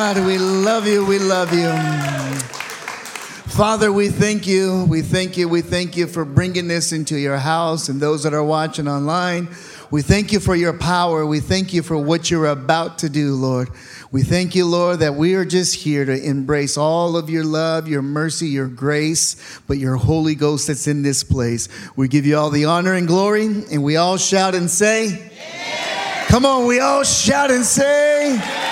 God, we love you. We love you. Father, we thank you. We thank you. We thank you for bringing this into your house and those that are watching online. We thank you for your power. We thank you for what you're about to do, Lord. We thank you, Lord, that we are just here to embrace all of your love, your mercy, your grace, but your Holy Ghost that's in this place. We give you all the honor and glory, and we all shout and say, Come on, we all shout and say,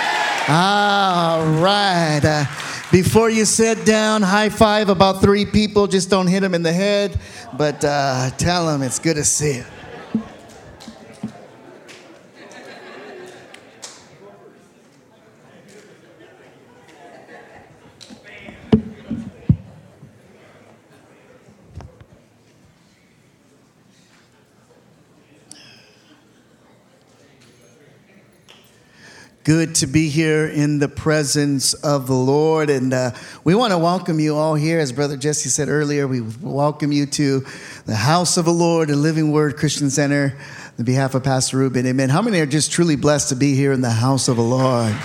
All right. Uh, before you sit down, high five about three people. Just don't hit them in the head, but uh, tell them it's good to see you. Good to be here in the presence of the Lord. And uh, we want to welcome you all here. As Brother Jesse said earlier, we welcome you to the house of the Lord and Living Word Christian Center on behalf of Pastor Ruben. Amen. How many are just truly blessed to be here in the house of the Lord?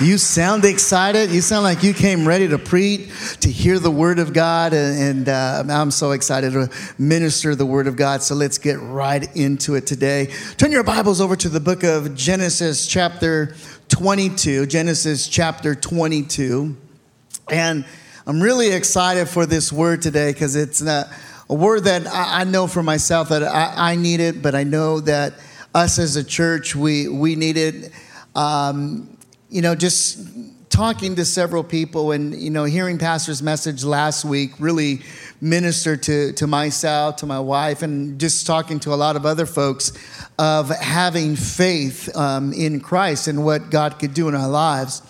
You sound excited. You sound like you came ready to preach, to hear the word of God. And, uh, I'm so excited to minister the word of God. So let's get right into it today. Turn your Bibles over to the book of Genesis, chapter 22. Genesis, chapter 22. And I'm really excited for this word today because it's a, a word that I, I know for myself that I, I need it, but I know that us as a church, we, we need it. Um, you know, just talking to several people and, you know, hearing Pastor's message last week really ministered to, to myself, to my wife, and just talking to a lot of other folks of having faith um, in Christ and what God could do in our lives.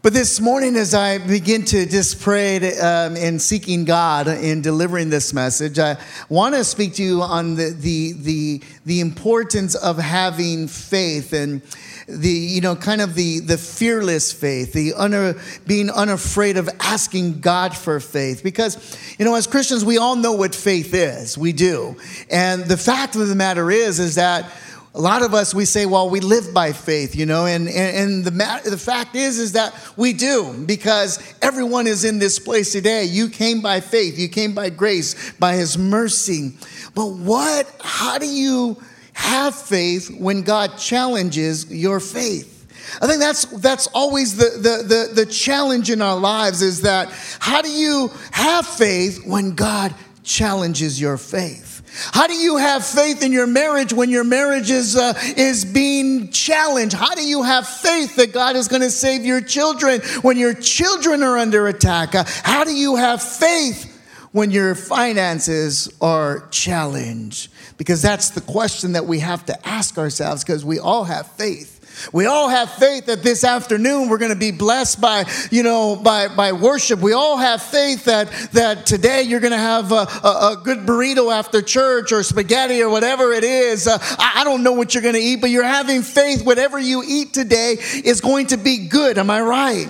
But this morning, as I begin to just pray um, and seeking God in delivering this message, I want to speak to you on the, the, the, the importance of having faith and the you know kind of the the fearless faith the una, being unafraid of asking god for faith. Because you know as christians we all know what faith is. We do. And the fact of the matter is is that a lot of us we say well we live by faith you know and and, and the matter, the fact is is that we do. Because everyone is in this place today. You came by faith. You came by grace by his mercy. But what how do you have faith when God challenges your faith. I think that's that's always the, the, the, the, challenge in our lives is that how do you have faith when God challenges your faith? How do you have faith in your marriage when your marriage is, uh, is being challenged? How do you have faith that God is going to save your children when your children are under attack? Uh, how do you have faith when your finances are challenged? Because that's the question that we have to ask ourselves because we all have faith. We all have faith that this afternoon we're going to be blessed by, you know, by, by worship. We all have faith that, that today you're going to have a, a, a good burrito after church or spaghetti or whatever it is. Uh, I, I don't know what you're going to eat, but you're having faith whatever you eat today is going to be good. Am I right?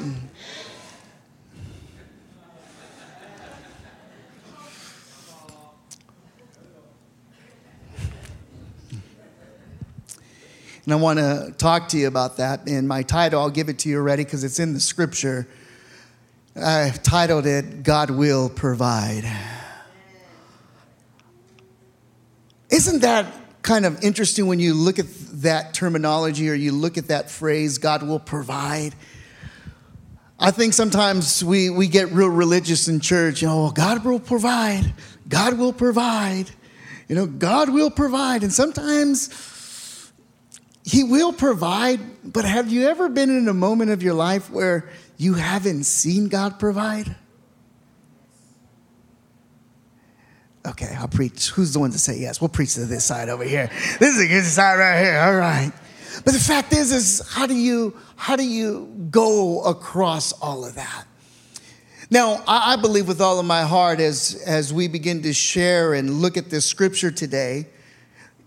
And I want to talk to you about that. And my title, I'll give it to you already because it's in the scripture. I've titled it, God Will Provide. Isn't that kind of interesting when you look at that terminology or you look at that phrase, God will provide? I think sometimes we, we get real religious in church. You know, oh, God will provide. God will provide. You know, God will provide. And sometimes He will provide, but have you ever been in a moment of your life where you haven't seen God provide? Okay, I'll preach. Who's the one to say yes? We'll preach to this side over here. This is a good side right here. All right. But the fact is, is how do you how do you go across all of that? Now, I believe with all of my heart as as we begin to share and look at this scripture today,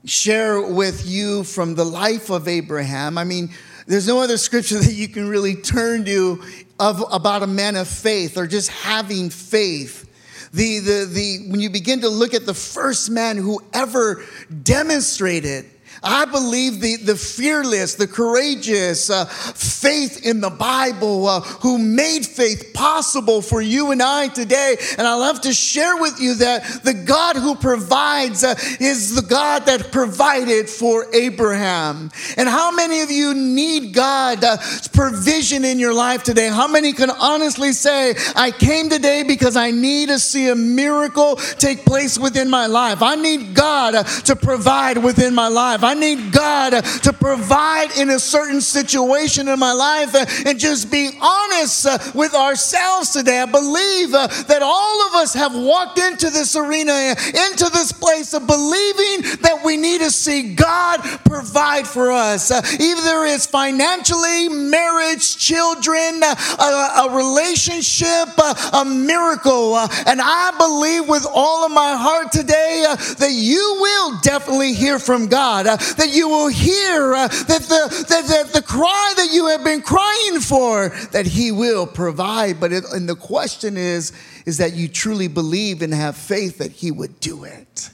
share with you from the life of Abraham. I mean, there's no other scripture that you can really turn to of about a man of faith or just having faith the, the, the, when you begin to look at the first man who ever demonstrated I believe the, the fearless, the courageous uh, faith in the Bible uh, who made faith possible for you and I today. And I love to share with you that the God who provides uh, is the God that provided for Abraham. And how many of you need God's uh, provision in your life today? How many can honestly say, I came today because I need to see a miracle take place within my life? I need God uh, to provide within my life. I need God to provide in a certain situation in my life and just be honest with ourselves today. I believe that all of us have walked into this arena, into this place of believing that we need to see God provide for us, either it's financially, marriage, children, a, a relationship, a miracle. And I believe with all of my heart today that you will definitely hear from God that you will hear uh, that, the, that, that the cry that you have been crying for, that He will provide. But it, and the question is, is that you truly believe and have faith that He would do it.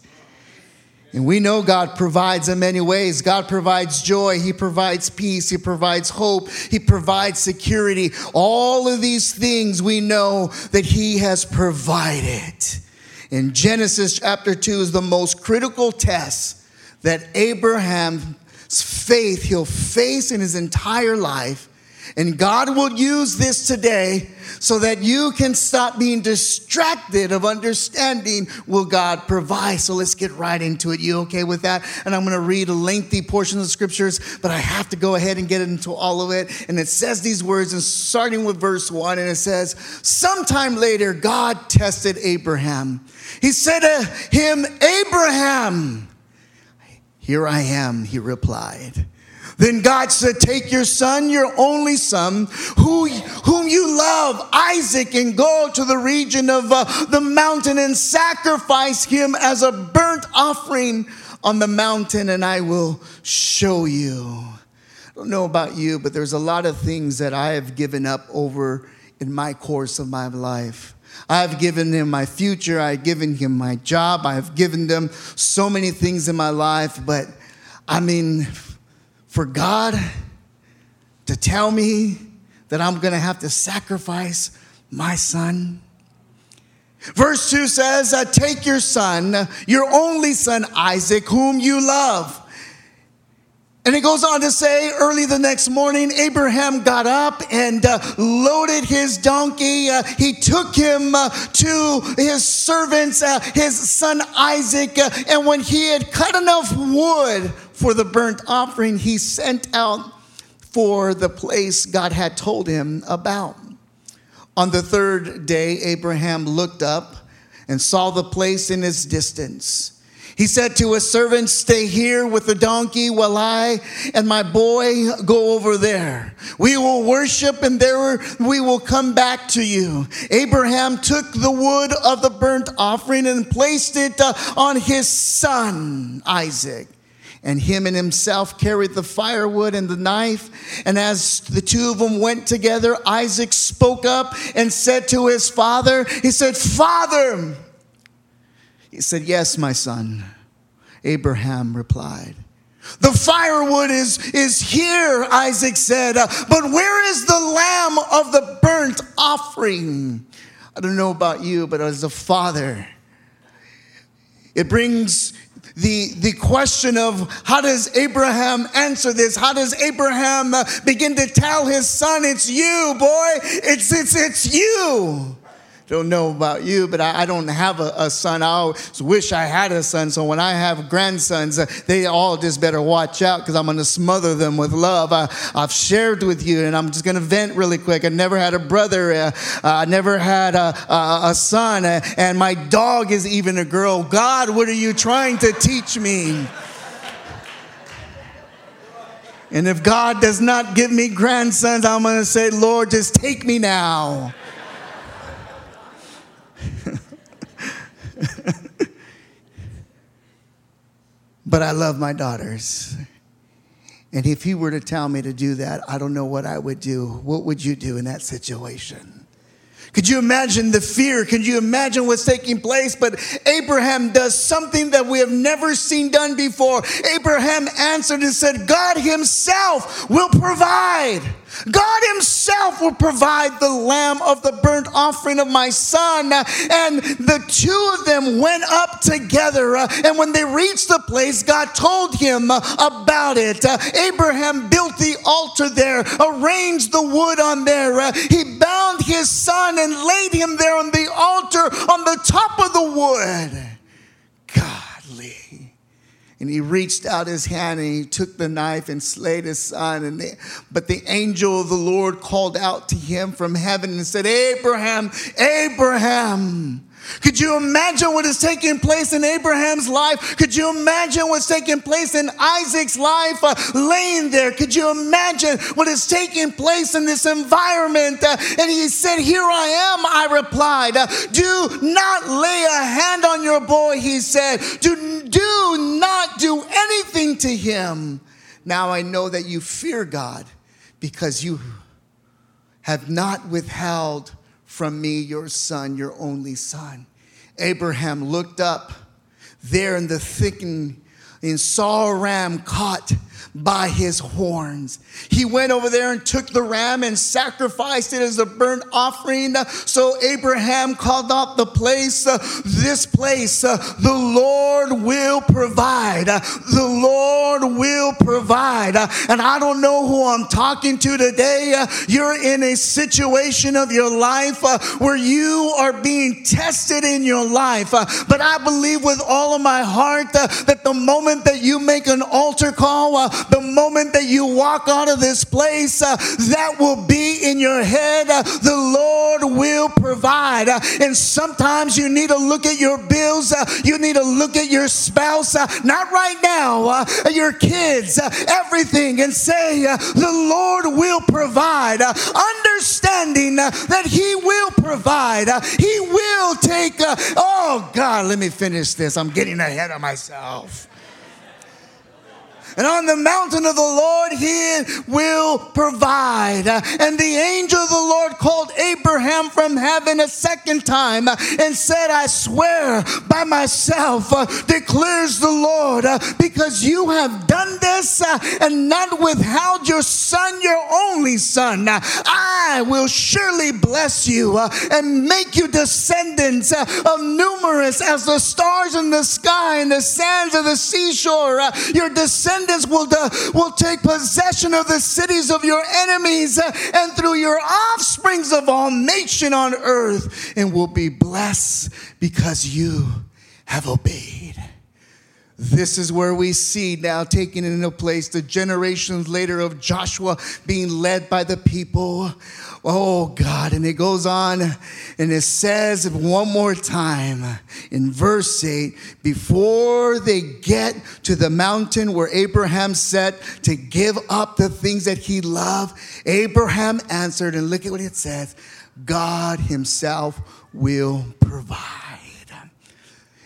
And we know God provides in many ways. God provides joy. He provides peace. He provides hope. He provides security. All of these things we know that He has provided. In Genesis chapter 2 is the most critical test that Abraham's faith he'll face in his entire life. And God will use this today so that you can stop being distracted of understanding will God provide. So let's get right into it. You okay with that? And I'm going to read a lengthy portion of the scriptures, but I have to go ahead and get into all of it. And it says these words, and starting with verse one, and it says, Sometime later, God tested Abraham. He said to him, Abraham, here I am, he replied. Then God said, Take your son, your only son, who, whom you love, Isaac, and go to the region of uh, the mountain and sacrifice him as a burnt offering on the mountain, and I will show you. I don't know about you, but there's a lot of things that I have given up over in my course of my life. I've given him my future. I've given him my job. I've given them so many things in my life. But I mean, for God to tell me that I'm going to have to sacrifice my son. Verse 2 says, Take your son, your only son Isaac, whom you love and it goes on to say, early the next morning, Abraham got up and uh, loaded his donkey. Uh, he took him uh, to his servants, uh, his son Isaac. Uh, and when he had cut enough wood for the burnt offering, he sent out for the place God had told him about. On the third day, Abraham looked up and saw the place in his distance. He said to his servants, Stay here with the donkey while I and my boy go over there. We will worship and there we will come back to you. Abraham took the wood of the burnt offering and placed it uh, on his son, Isaac. And him and himself carried the firewood and the knife. And as the two of them went together, Isaac spoke up and said to his father, He said, Father, he said, Yes, my son. Abraham replied. The firewood is, is here, Isaac said, but where is the lamb of the burnt offering? I don't know about you, but as a father, it brings the, the question of how does Abraham answer this? How does Abraham begin to tell his son, it's you, boy, it's, it's, it's you. Don't know about you, but I, I don't have a, a, son. I always wish I had a son. So when I have grandsons, uh, they all just better watch out because I'm going to smother them with love. I, have shared with you, and I'm just going to vent really quick. I never had a brother. Uh, I never had a, a, a son, uh, and my dog is even a girl. God, what are you trying to teach me? And if God does not give me grandsons, I'm going to say, Lord, just take me now. but I love my daughters. And if he were to tell me to do that, I don't know what I would do. What would you do in that situation? Could you imagine the fear? Could you imagine what's taking place? But Abraham does something that we have never seen done before. Abraham answered and said, God Himself will provide. God Himself will provide the lamb of the burnt offering of my son. And the two of them went up together. Uh, and when they reached the place, God told him uh, about it. Uh, Abraham built the altar there, arranged the wood on there. He bound his son and laid him there on the altar on the top of the wood. Godly and he reached out his hand and he took the knife and slayed his son. And but the angel of the Lord called out to him from heaven and said, Abraham, Abraham. Could you imagine what is taking place in Abraham's life? Could you imagine what's taking place in Isaac's life uh, laying there? Could you imagine what is taking place in this environment? Uh, and he said, Here I am, I replied. Uh, do not lay a hand on your boy, he said. Do, do not do anything to him. Now I know that you fear God because you have not withheld from me your son, your only son. Abraham looked up there in the thickening and saw a ram caught by his horns. He went over there and took the ram and sacrificed it as a burnt offering. So Abraham called out the place, uh, this place, uh, the Lord will provide. Uh, the Lord will provide. And I don't know who I'm talking to today. You're in a situation of your life where you are being tested in your life. but I believe with all of my heart that the moment that you make an altar call, the moment that you walk out of this place, uh, that will be in your head. Uh, the Lord will provide. Uh, and sometimes you need to look at your bills, uh, you need to look at your spouse, uh, not right now, uh, your kids, everything, and say, The Lord will provide. understanding that He will provide, He will take. oh, God, let me finish this. I'm getting ahead of myself. And on the mountain of the Lord, he will provide. And the angel of the Lord called Abraham from heaven a second time and said, I swear by myself, uh, declares the Lord, uh, because you have done this uh, and not withheld your son, your only son. I will surely bless you and make you descendants of numerous as the stars in the sky and the sands of the seashore. Your descendants descendants will, uh, will take possession of the cities of your enemies, uh, and through your offsprings of all nation on earth, and will be blessed because you have obeyed. This is where we see now taking into place the generations later of Joshua being led by the people. Oh God. And it goes on and it says one more time in verse 8 before they get to the mountain where Abraham set to give up the things that he loved, Abraham answered, and look at what it says God Himself will provide.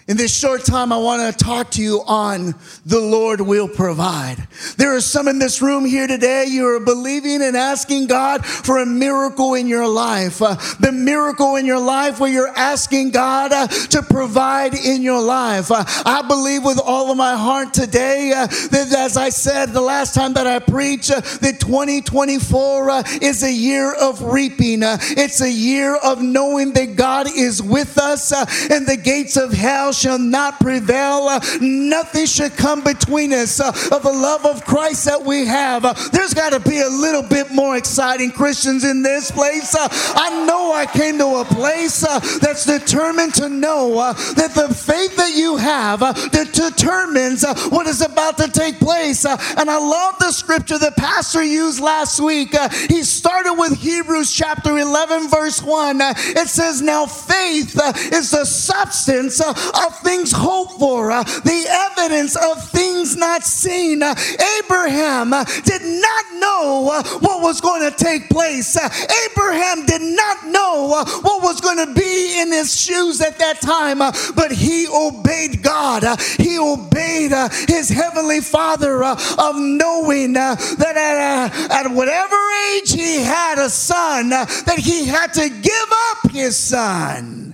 In this short time, I want to talk to you on the Lord will provide. There are some in this room here today, you are believing and asking God for a miracle in your life. Uh, the miracle in your life where you're asking God uh, to provide in your life. Uh, I believe with all of my heart today uh, that, as I said the last time that I preached, uh, that 2024 uh, is a year of reaping. it's a year of knowing that God is with us and the gates of hell shall not prevail. Uh, nothing should come between us uh, of the love of Christ that we have. Uh, there's got to be a little bit more exciting Christians in this place. Uh, I know I came to a place uh, that's determined to know uh, that the faith that you have that determines what is about to take place. and I love the scripture the pastor used last week. he started with Hebrews chapter 11, verse 1. it says, Now faith is the substance of things hoped for, uh, the evidence of things not seen. Uh, uh, Abraham did not know what was going to take place. Abraham did not know what was going to be in his shoes at that time, but he obeyed God. He obeyed his heavenly Father of knowing that at, at whatever age he had a son, that he had to give up his son.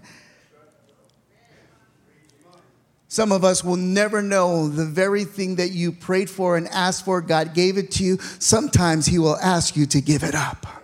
Some of us will never know the very thing that you prayed for and asked for, God gave it to you. Sometimes He will ask you to give it up.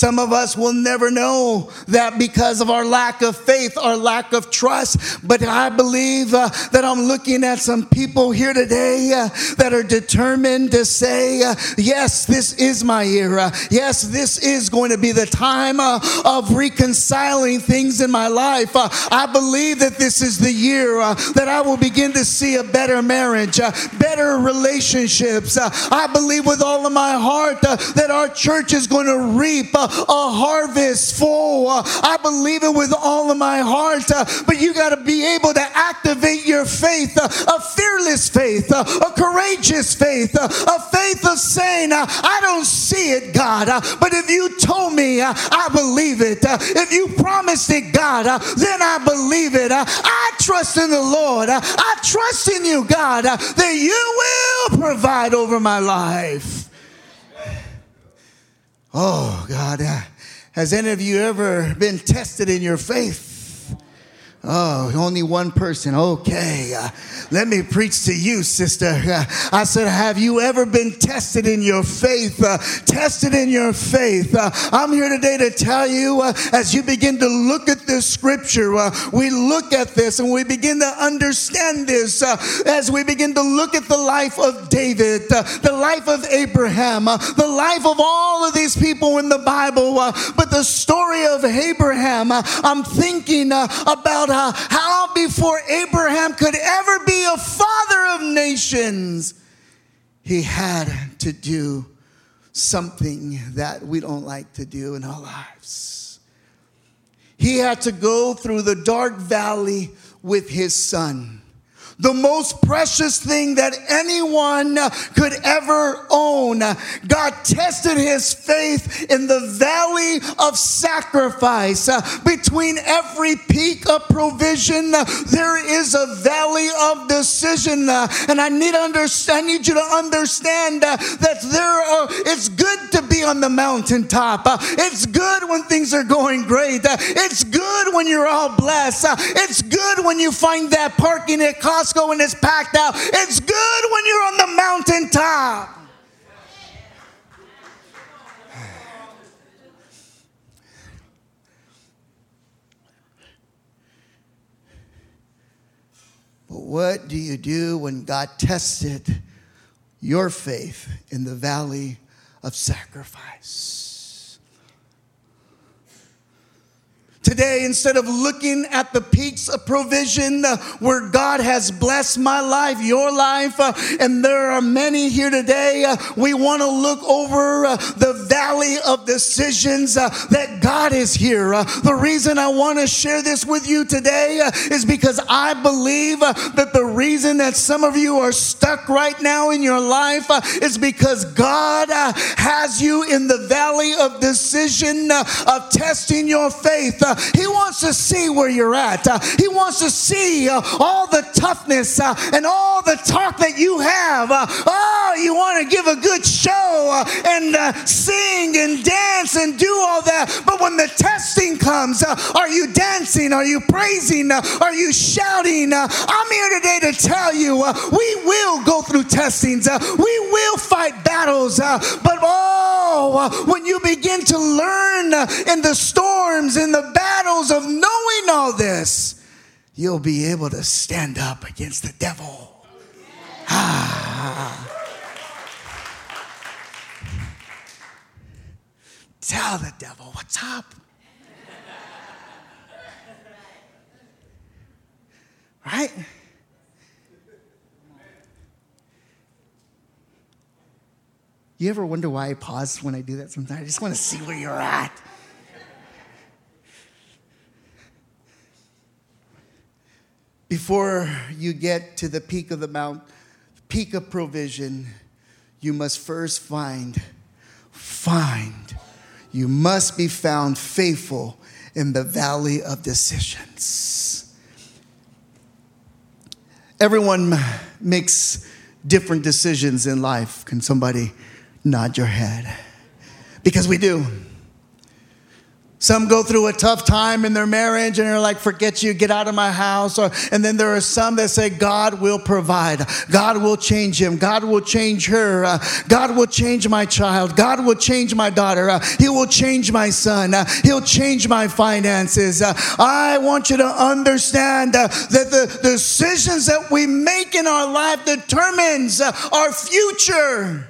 Some of us will never know that because of our lack of faith, our lack of trust. But I believe uh, that I'm looking at some people here today uh, that are determined to say, uh, yes, this is my era. Yes, this is going to be the time uh, of reconciling things in my life. Uh, I believe that this is the year uh, that I will begin to see a better marriage, better relationships. I believe with all of my heart that our church is going to reap a harvest full. I believe it with all of my heart, uh, but you got to be able to activate your faith, uh, a fearless faith, uh, a courageous faith, uh, a faith of saying, uh, I don't see it, God, uh, but if you told me, I believe it. If you promised it, God, then I believe it. I trust in the Lord. I trust in you, God, that you will provide over my life. Oh, God. Has any of you ever been tested in your faith? Oh, only one person. Okay. Uh, let me preach to you, sister. Uh, I said, Have you ever been tested in your faith? Uh, tested in your faith. Uh, I'm here today to tell you uh, as you begin to look at this scripture, uh, we look at this and we begin to understand this as we begin to look at the life of David, the life of Abraham, the life of all of these people in the Bible. but the story of Abraham, I'm thinking about about how before Abraham could ever be a father of nations, he had to do something that we don't like to do in our lives. He had to go through the dark valley with his son the most precious thing that anyone could ever own. God tested his faith in the valley of sacrifice. Between every peak of provision, there is a valley of decision. And I need understand, I need you to understand that there are, it's good to be on the mountaintop. It's good when things are going great. It's good when you're all blessed. It's good when you find that parking at Costco Costco when it's packed out. It's good when you're on the mountaintop. But what do you do when God tested your faith in the valley of sacrifice? Today, instead of looking at the peaks of provision uh, where God has blessed my life, your life, uh, and there are many here today, uh, we want to look over uh, the valley of decisions uh, that God is here. Uh, the reason I want to share this with you today is because I believe that the reason that some of you are stuck right now in your life is because God has you in the valley of decision of testing your faith. He wants to see where you're at. Uh, he wants to see uh, all the toughness uh, and all the talk that you have. Uh, oh, you want to give a good show uh, and uh, sing and dance and do all that. But when the testing comes, are you dancing? Are you praising? are you shouting? I'm here today to tell you we will go through testings. we will fight battles. but oh, when you begin to learn in the storms, in the battles of knowing all this, you'll be able to stand up against the devil. Ah. Tell the devil what's up. Right? You ever wonder why I pause when I do that sometimes? I just want to see where you're at. Before you get to the peak of the mount, peak of provision, you must first find, find, you must be found faithful in the valley of decisions. Everyone makes different decisions in life. Can somebody nod your head. Because we do. Some go through a tough time in their marriage and they're like, forget you, get out of my house. Or, and then there are some that say, God will provide. God will change him. God will change her. Uh, God will change my child. God will change my daughter. Uh, he will change my son. Uh, he'll change my finances. Uh, I want you to understand uh, that the decisions that we make in our life determines uh, our future.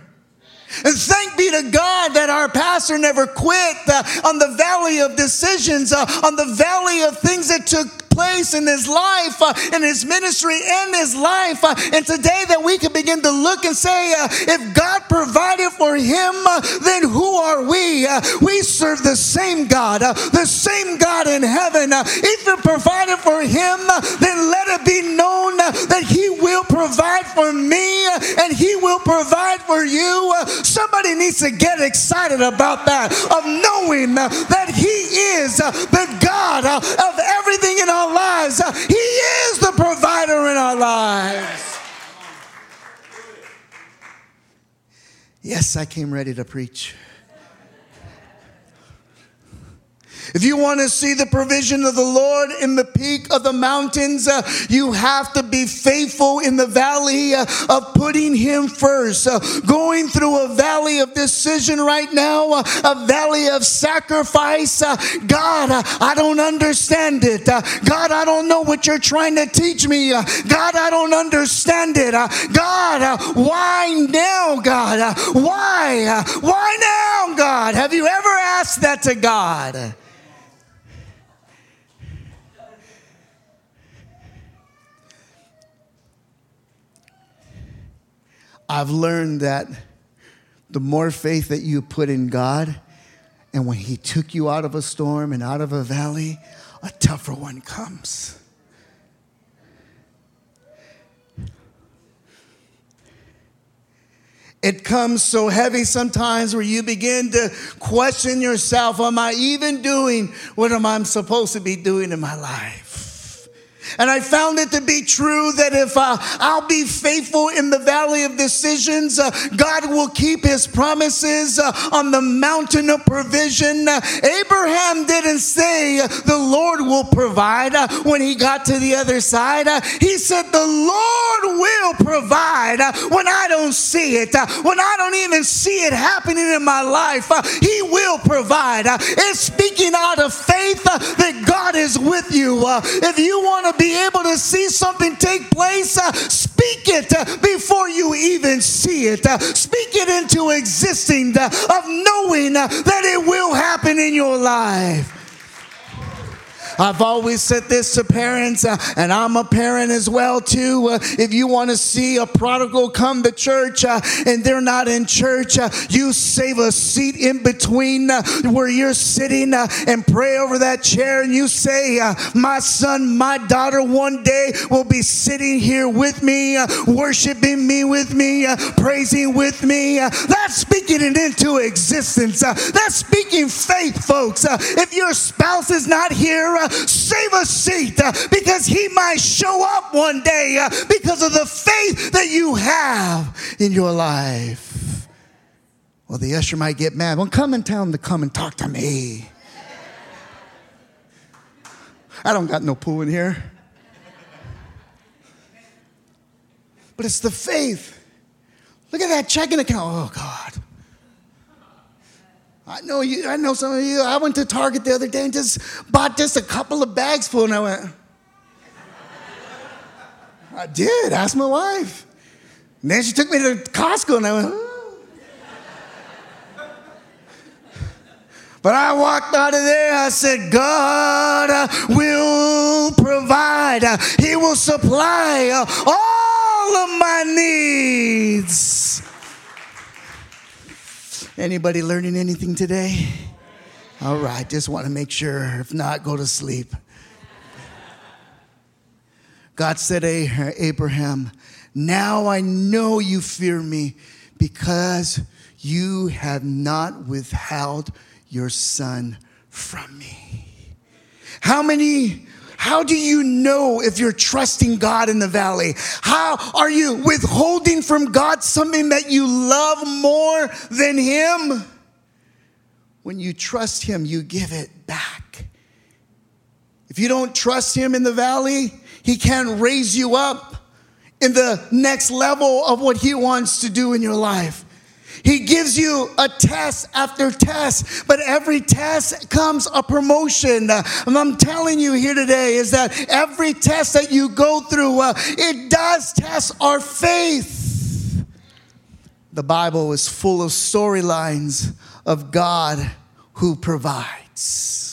And thank be to God that our pastor never quit uh, on the valley of decisions, uh, on the valley of things that took place in his life, uh, in his ministry, and his life. Uh, and today that we can begin to look and say, uh, if God provided for him, uh, then who are we? Uh, we serve the same God, uh, the same God in heaven. if it provided for him, then let it be known that he will provide for me and he will provide for you. somebody needs to get excited about that, of knowing that he is the God of everything in lives. He is the provider in our lives. Yes, I came ready to preach. If you want to see the provision of the Lord in the peak of the mountains, uh, you have to be faithful in the valley uh, of putting Him first. Uh, going through a valley of decision right now, uh, a valley of sacrifice. Uh, God, uh, I don't understand it. God, I don't know what you're trying to teach me. God, I don't understand it. God, why now, God? why? why now, God? Have you ever asked that to God? I've learned that the more faith that you put in God, and when He took you out of a storm and out of a valley, a tougher one comes. It comes so heavy sometimes where you begin to question yourself Am I even doing what am I supposed to be doing in my life? And I found it to be true that if uh, I'll be faithful in the valley of decisions, uh, God will keep his promises uh, on the mountain of provision. Uh, Abraham didn't say uh, the Lord will provide uh, when he got to the other side. he said, The Lord will provide when I don't see it, when I don't even see it happening in my life. he will provide. it's speaking out of faith that God is with you. if you want to be able to see something take place, uh, speak it uh, before you even see it. Uh, speak it into existing of knowing that it will happen in your life. I've always said this to parents, uh, and I'm a parent as well too. Uh, if you want to see a prodigal come to church uh, and they're not in church, uh, you save a seat in between uh, where you're sitting uh, and pray over that chair, and you say, "My son, my daughter, one day will be sitting here with me, worshiping me with me, praising with me." that's speaking it into existence. that's speaking faith, folks. if your spouse is not here, save a seat uh, because he might show up one day uh, because of the faith that you have in your life. Well, the usher might get mad. Well, come and tell him to come and talk to me. I don't got no pool in here. But it's the faith. Look at that checking account. Oh, God. I know you, I know some of you. I went to Target the other day and just bought just a couple of bags full, and I went, I did. Ask my wife. And then she took me to Costco, and I went. But I walked out of there, I said, God will provide, He will supply all of my needs. Anybody learning anything today? All right, just want to make sure. If not, go to sleep. God said, Abraham, now I know you fear me because you have not withheld your son from me. How many how do you know if you're trusting God in the valley? How are you withholding from God something that you love more than Him? When you trust Him, you give it back. If you don't trust Him in the valley, He can't raise you up in the next level of what He wants to do in your life. He gives you a test after test, but every test comes a promotion. And I'm telling you here today is that every test that you go through, uh, it does test our faith. The Bible is full of storylines of God who provides.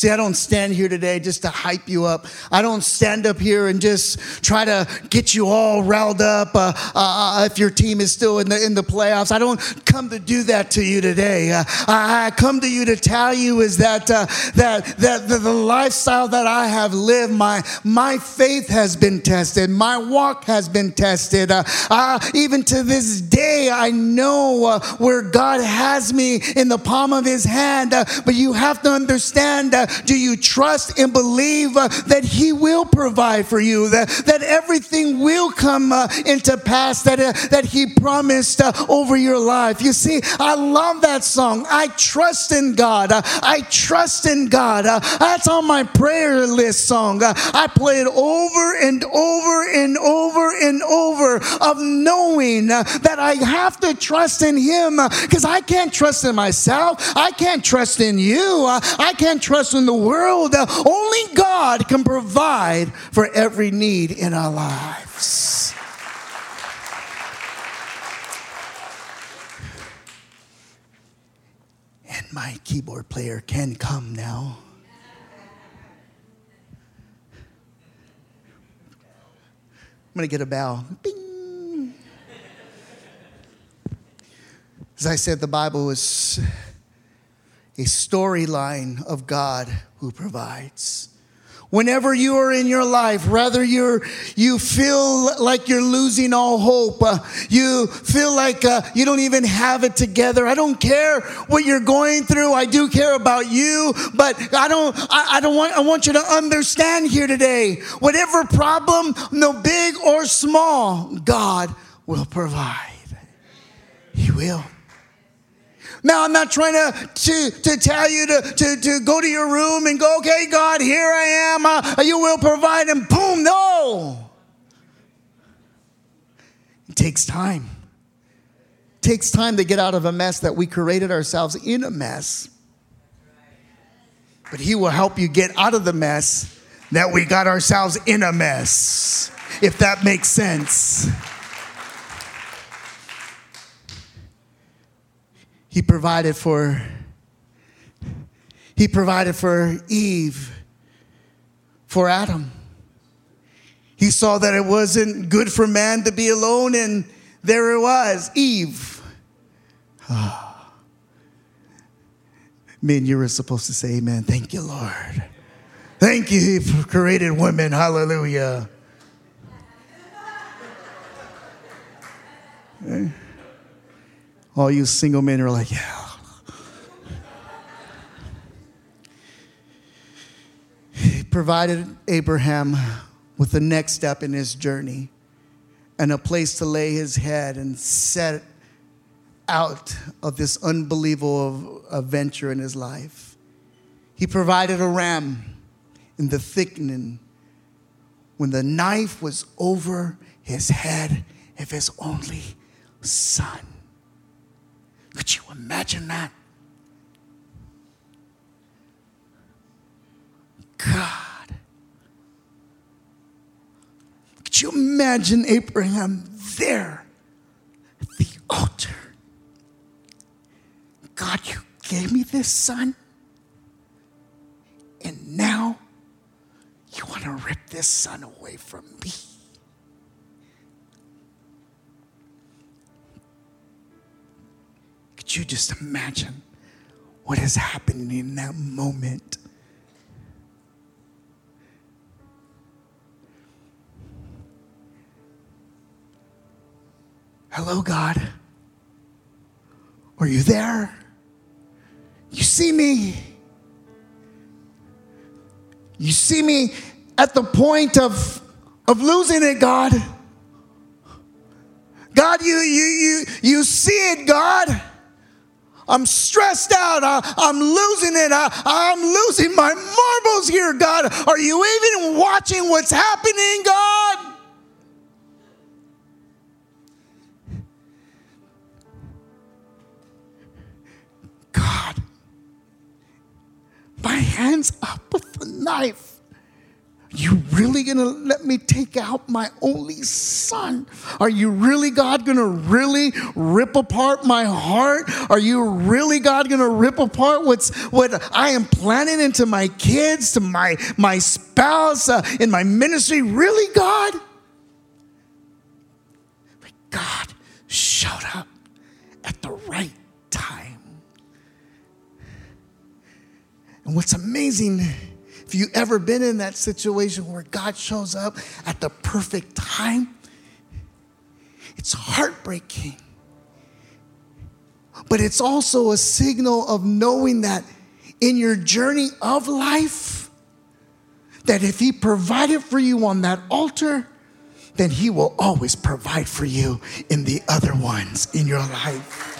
See, I don't stand here today just to hype you up. I don't stand up here and just try to get you all riled up uh, uh, uh, if your team is still in the, in the playoffs. I don't come to do that to you today. Uh, I come to you to tell you is that, uh, that, that the, the, lifestyle that I have lived, my, my faith has been tested, my walk has been tested. Uh, even to this day, I know where God has me in the palm of his hand, but you have to understand do you trust and believe uh, that He will provide for you, that, that everything will come uh, into pass that, uh, that He promised over your life? You see, I love that song. I trust in God. I trust in God. That's on my prayer list song. I play it over and over and over and over of knowing that I have to trust in Him because I can't trust in myself. I can't trust in you. I can't trust in the world. Only God can provide for every need in our lives. And my keyboard player can come now. I'm going to get a bow. Bing. As I said, the Bible is a storyline of God who provides. Whenever you are in your life, rather you're, you feel like you're losing all hope, uh, you feel like uh, you don't even have it together. I don't care what you're going through. I do care about you, but I don't, I, I don't want, I want you to understand here today, whatever problem, no big or small, God will provide. He will. Now, I'm not trying to, to, to tell you to, to, to go to your room and go, okay, God, here I am. Uh, you will provide. And boom, no. It takes time. It takes time to get out of a mess that we created ourselves in a mess. But He will help you get out of the mess that we got ourselves in a mess, if that makes sense. He provided for He provided for Eve, for Adam. He saw that it wasn't good for man to be alone, and there it was, Eve. Ah. Oh. Men, you were supposed to say amen. Thank you, Lord. Thank you for created women. Hallelujah. Okay. All you single men are like, yeah. He provided Abraham with the next step in his journey and a place to lay his head and set out of this unbelievable adventure in his life. He provided a ram in the thickening when the knife was over his head of his only son. Could you imagine that? God. Could you imagine Abraham there at the altar? God, you gave me this son, and now you want to rip this son away from me. Could you just imagine what is happening in that moment? Hello, God. Are you there? You see me. You see me at the point of, of losing it, God. God, you, you, you, you see it, God. I'm stressed out. I, am losing it. I, I'm losing my marbles here, God. Are you even watching what's happening, God? God, my hand's up with the knife. You really gonna let me take out my only son? Are you really, God, gonna really rip apart my heart? Are you really, God, gonna rip apart what's what I am planning into my kids, to my my spouse, uh, in my ministry? Really, God? But God showed up at the right time. And what's amazing if you ever been in that situation where God shows up at the perfect time, it's heartbreaking. But it's also a signal of knowing that in your journey of life, that if He provided for you on that altar, then He will always provide for you in the other ones in your life.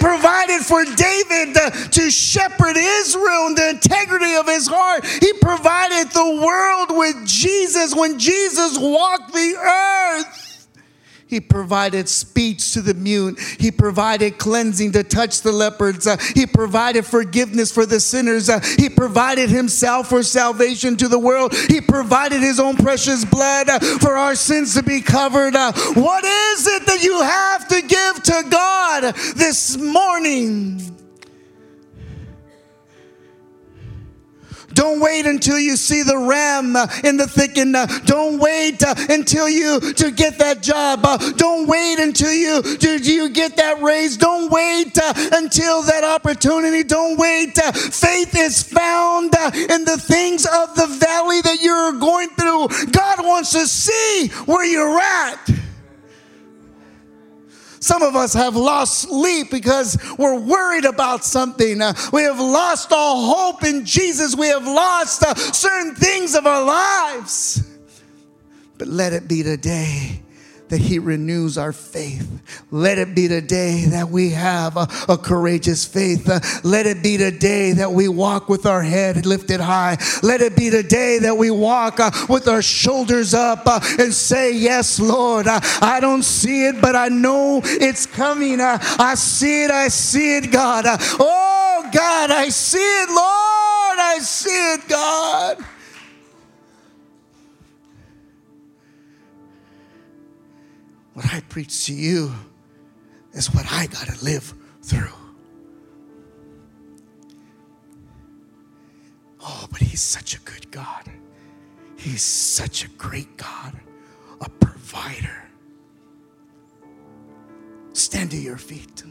Provided for David to shepherd Israel in the integrity of his heart. He provided the world with Jesus when Jesus walked the earth. He provided speech to the mute. He provided cleansing to touch the leopards. Uh, he provided forgiveness for the sinners. Uh, he provided himself for salvation to the world. He provided his own precious blood uh, for our sins to be covered. Uh, what is it that you have to give to God this morning? Don't wait until you see the ram uh, in the thicket. Uh, don't wait uh, until you to get that job. Don't wait until you do you get that raise. Don't wait until that opportunity. Don't wait. Faith is found in the things of the valley that you're going through. God wants to see where you're at. Some of us have lost sleep because we're worried about something. Uh, we have lost all hope in Jesus. We have lost uh, certain things of our lives. But let it be today that He renews our faith. Let it be today that we have a, a courageous faith. Uh, let it be today that we walk with our head lifted high. Let it be today that we walk uh, with our shoulders up uh, and say, Yes, Lord. I don't see it, but I know it's coming. I see it. I see it, God. Oh, God, I see it, Lord. I see it, God. What I preach to you is what I got to live through. Oh, but He's such a good God. He's such a great God, a provider. Stand to your feet.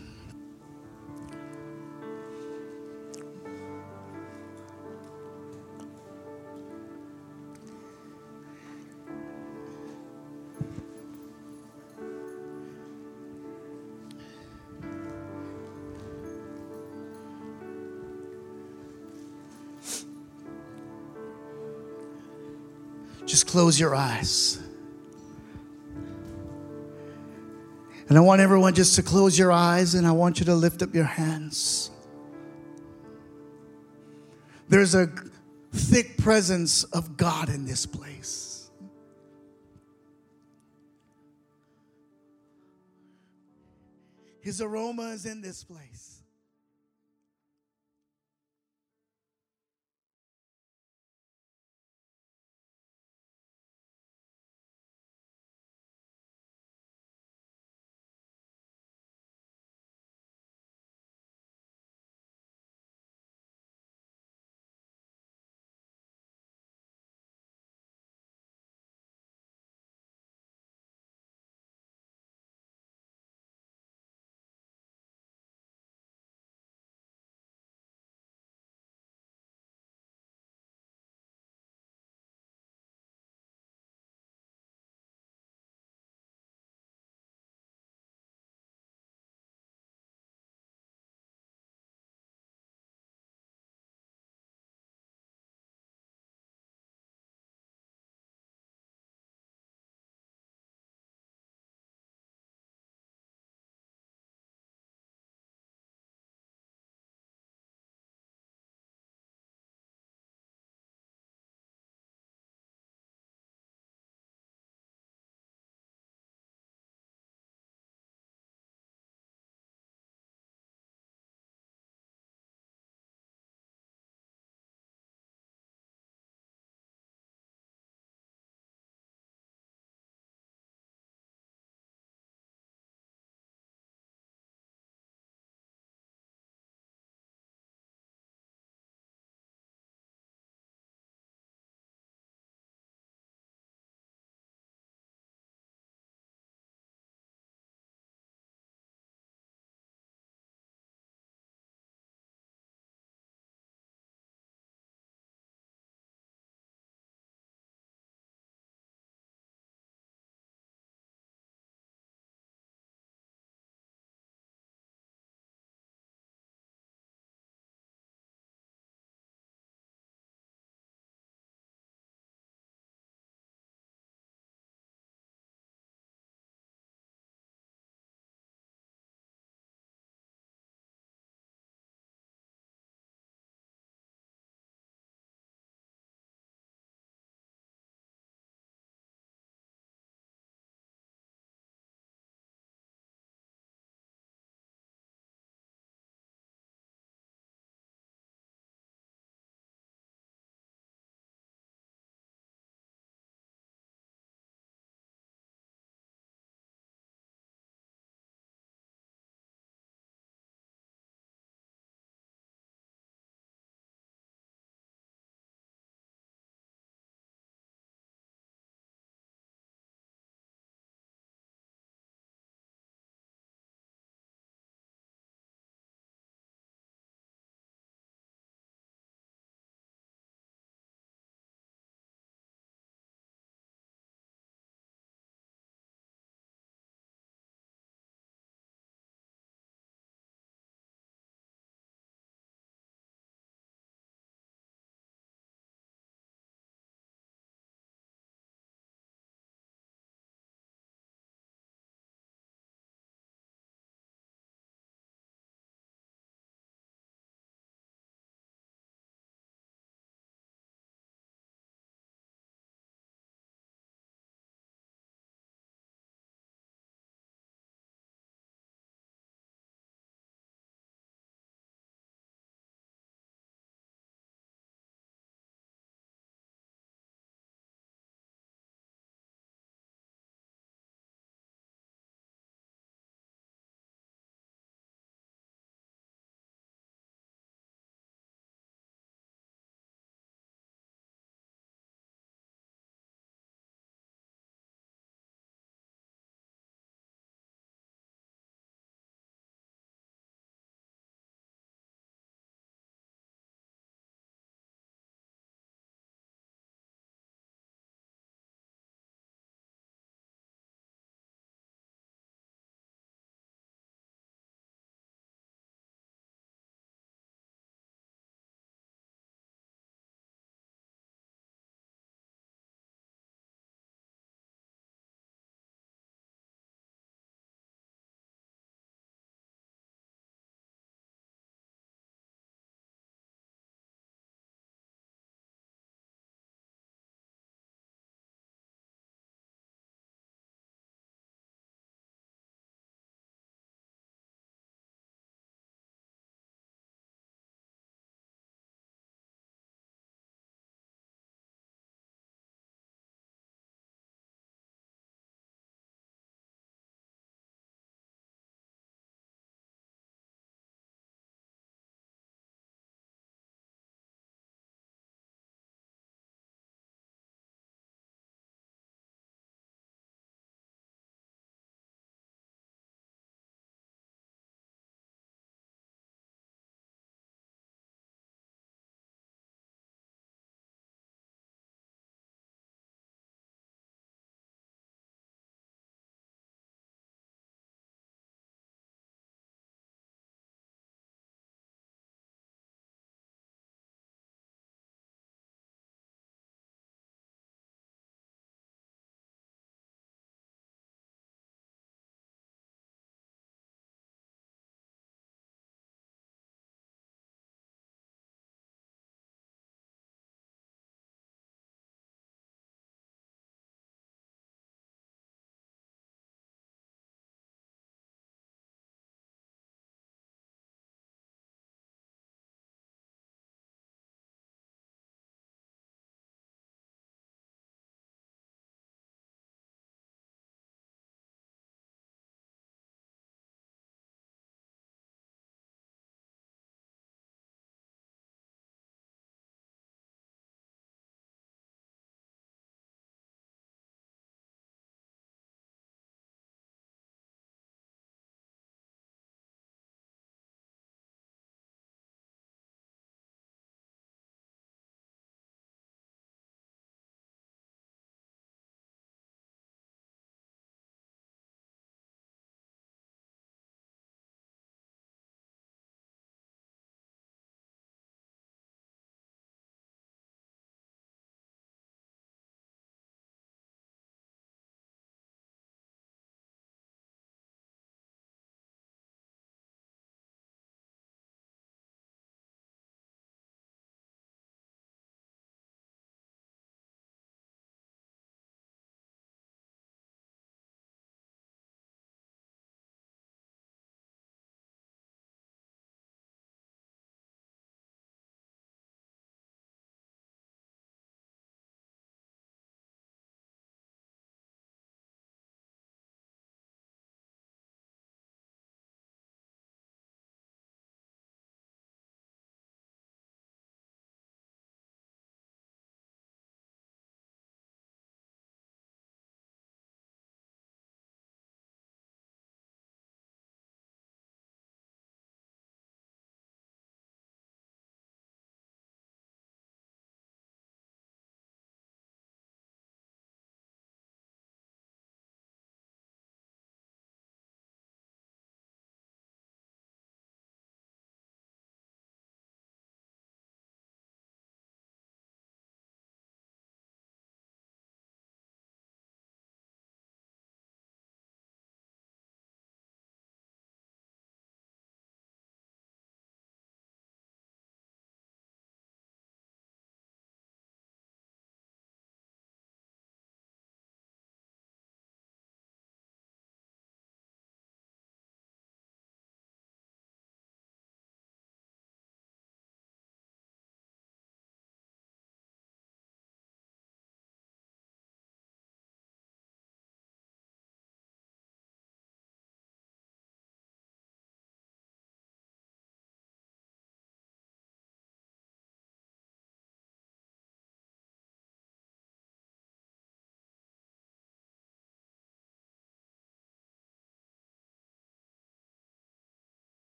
Just close your eyes. And I want everyone just to close your eyes and I want you to lift up your hands. There's a thick presence of God in this place. His aroma is in this place.